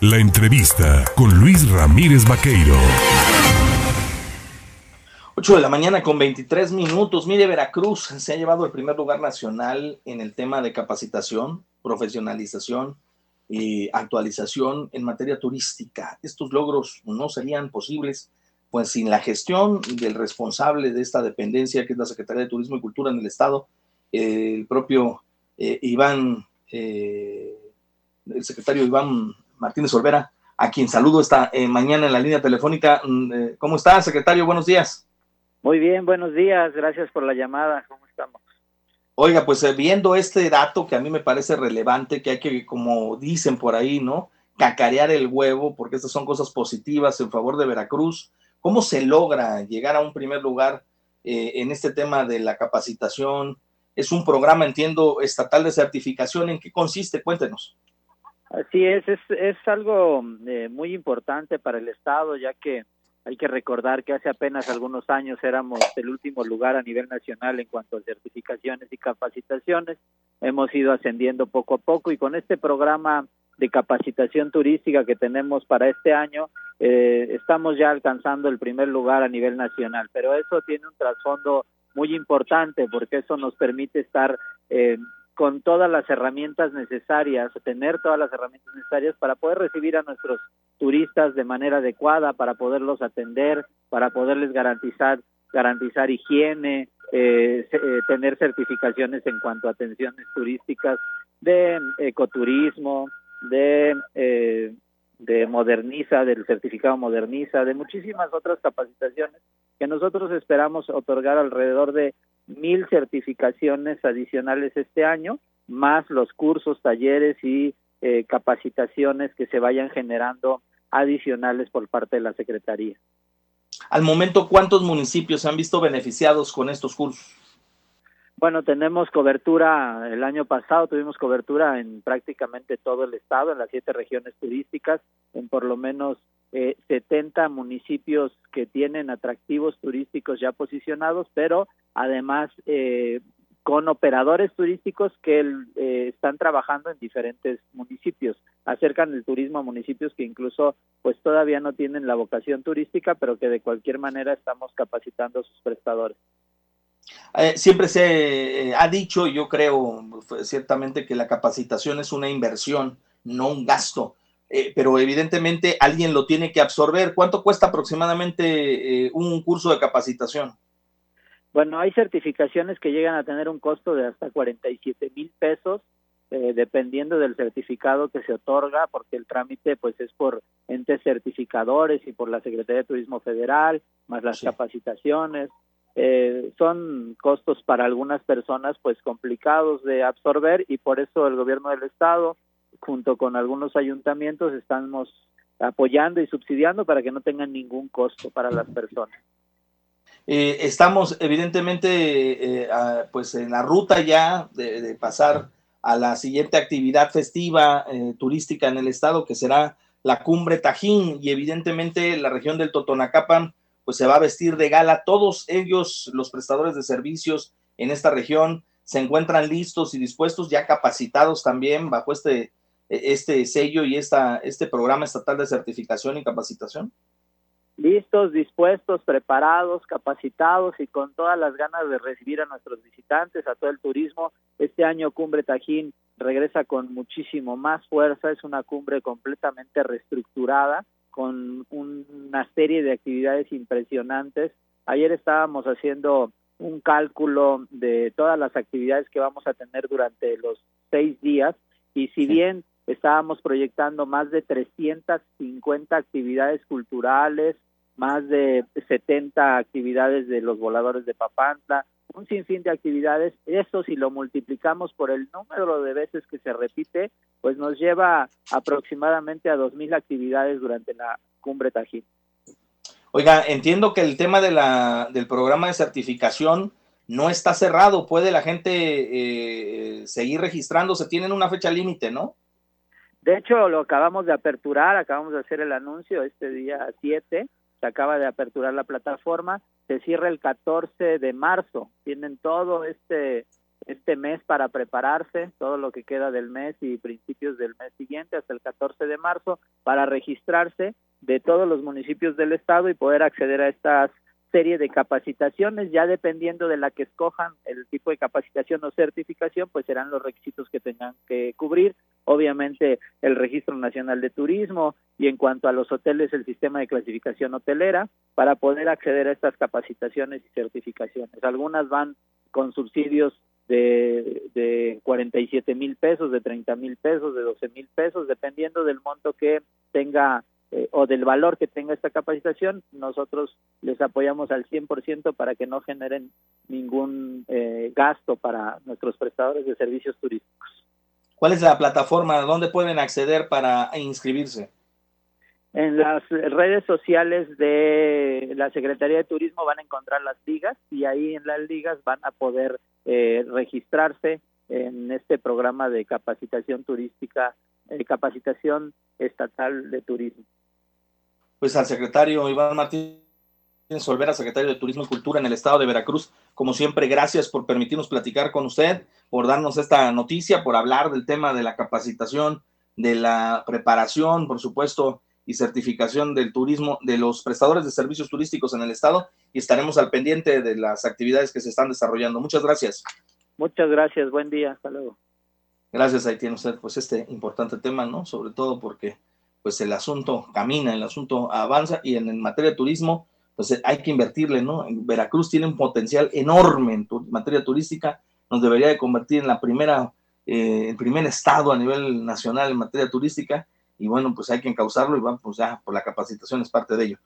La entrevista con Luis Ramírez Vaqueiro. 8 de la mañana con 23 minutos. Mire, Veracruz se ha llevado el primer lugar nacional en el tema de capacitación, profesionalización y actualización en materia turística. Estos logros no serían posibles pues sin la gestión del responsable de esta dependencia, que es la Secretaría de Turismo y Cultura en el Estado, el propio eh, Iván, eh, el secretario Iván Martínez Olvera, a quien saludo esta eh, mañana en la línea telefónica. Mm, ¿Cómo está, secretario? Buenos días. Muy bien, buenos días. Gracias por la llamada. ¿Cómo estamos? Oiga, pues viendo este dato que a mí me parece relevante, que hay que, como dicen por ahí, ¿no? Cacarear el huevo, porque estas son cosas positivas en favor de Veracruz. ¿Cómo se logra llegar a un primer lugar en este tema de la capacitación, es un programa, entiendo, estatal de certificación. ¿En qué consiste? Cuéntenos. Así es, es, es algo eh, muy importante para el Estado, ya que hay que recordar que hace apenas algunos años éramos el último lugar a nivel nacional en cuanto a certificaciones y capacitaciones. Hemos ido ascendiendo poco a poco y con este programa de capacitación turística que tenemos para este año, eh, estamos ya alcanzando el primer lugar a nivel nacional, pero eso tiene un trasfondo muy importante porque eso nos permite estar eh, con todas las herramientas necesarias, tener todas las herramientas necesarias para poder recibir a nuestros turistas de manera adecuada, para poderlos atender, para poderles garantizar garantizar higiene, eh, eh, tener certificaciones en cuanto a atenciones turísticas de ecoturismo, de de Moderniza, del certificado Moderniza, de muchísimas otras capacitaciones que nosotros esperamos otorgar alrededor de mil certificaciones adicionales este año, más los cursos, talleres y eh, capacitaciones que se vayan generando adicionales por parte de la Secretaría. Al momento, ¿cuántos municipios se han visto beneficiados con estos cursos? Bueno, tenemos cobertura, el año pasado tuvimos cobertura en prácticamente todo el estado, en las siete regiones turísticas, en por lo menos eh, 70 municipios que tienen atractivos turísticos ya posicionados, pero además eh, con operadores turísticos que eh, están trabajando en diferentes municipios, acercan el turismo a municipios que incluso pues todavía no tienen la vocación turística, pero que de cualquier manera estamos capacitando a sus prestadores. Eh, siempre se ha dicho, yo creo ciertamente que la capacitación es una inversión, no un gasto, eh, pero evidentemente alguien lo tiene que absorber. ¿Cuánto cuesta aproximadamente un curso de capacitación? Bueno, hay certificaciones que llegan a tener un costo de hasta 47 mil pesos, dependiendo del certificado que se otorga, porque el trámite pues es por entes certificadores y por la Secretaría de Turismo Federal, más las capacitaciones, eh, son costos para algunas personas pues complicados de absorber y por eso el gobierno del estado junto con algunos ayuntamientos estamos apoyando y subsidiando para que no tengan ningún costo para las personas. Eh, estamos evidentemente eh, pues en la ruta ya de, pasar a la siguiente actividad festiva turística en el estado que será la cumbre Tajín y evidentemente la región del Totonacapan pues se va a vestir de gala. Todos ellos, los prestadores de servicios en esta región, se encuentran listos y dispuestos, ya capacitados también bajo este, este sello y esta, este programa estatal de certificación y capacitación. Listos, dispuestos, preparados, capacitados y con todas las ganas de recibir a nuestros visitantes, a todo el turismo. Este año Cumbre Tajín regresa con muchísimo más fuerza, es una cumbre completamente reestructurada con una serie de actividades impresionantes. Ayer estábamos haciendo un cálculo de todas las actividades que vamos a tener durante los seis días y si bien estábamos proyectando más de 350 actividades culturales, más de 70 actividades de los voladores de Papantla, un sinfín de actividades, eso si lo multiplicamos por el número de veces que se repite, pues nos lleva aproximadamente a 2.000 actividades durante la cumbre Tajín. Oiga, entiendo que el tema de la, del programa de certificación no está cerrado, puede la gente eh, seguir registrándose, tienen una fecha límite, ¿no? De hecho, lo acabamos de aperturar, acabamos de hacer el anuncio este día 7, se acaba de aperturar la plataforma, se cierra el 14 de marzo, tienen todo este este mes para prepararse, todo lo que queda del mes y principios del mes siguiente hasta el 14 de marzo, para registrarse de todos los municipios del estado y poder acceder a estas serie de capacitaciones, ya dependiendo de la que escojan el tipo de capacitación o certificación, pues serán los requisitos que tengan que cubrir. Obviamente el Registro Nacional de Turismo y en cuanto a los hoteles, el sistema de clasificación hotelera para poder acceder a estas capacitaciones y certificaciones. Algunas van con subsidios de, de 47 mil pesos, de 30 mil pesos, de 12 mil pesos, dependiendo del monto que tenga eh, o del valor que tenga esta capacitación, nosotros les apoyamos al 100% para que no generen ningún eh, gasto para nuestros prestadores de servicios turísticos. ¿Cuál es la plataforma? ¿Dónde pueden acceder para inscribirse? En las redes sociales de la Secretaría de Turismo van a encontrar las ligas y ahí en las ligas van a poder eh, registrarse en este programa de capacitación turística, capacitación estatal de turismo pues al secretario Iván Martínez Solvera, secretario de Turismo y Cultura en el estado de Veracruz. Como siempre, gracias por permitirnos platicar con usted, por darnos esta noticia, por hablar del tema de la capacitación, de la preparación, por supuesto, y certificación del turismo de los prestadores de servicios turísticos en el estado y estaremos al pendiente de las actividades que se están desarrollando. Muchas gracias. Muchas gracias, buen día, hasta luego. Gracias, ahí tiene usted pues este importante tema, ¿no? Sobre todo porque pues el asunto camina, el asunto avanza y en, materia de turismo, pues hay que invertirle, ¿no? Veracruz tiene un potencial enorme en materia turística, nos debería de convertir en la primera, eh, el primer estado a nivel nacional en materia turística y bueno, pues hay que encauzarlo y vamos pues ya por la capacitación es parte de ello.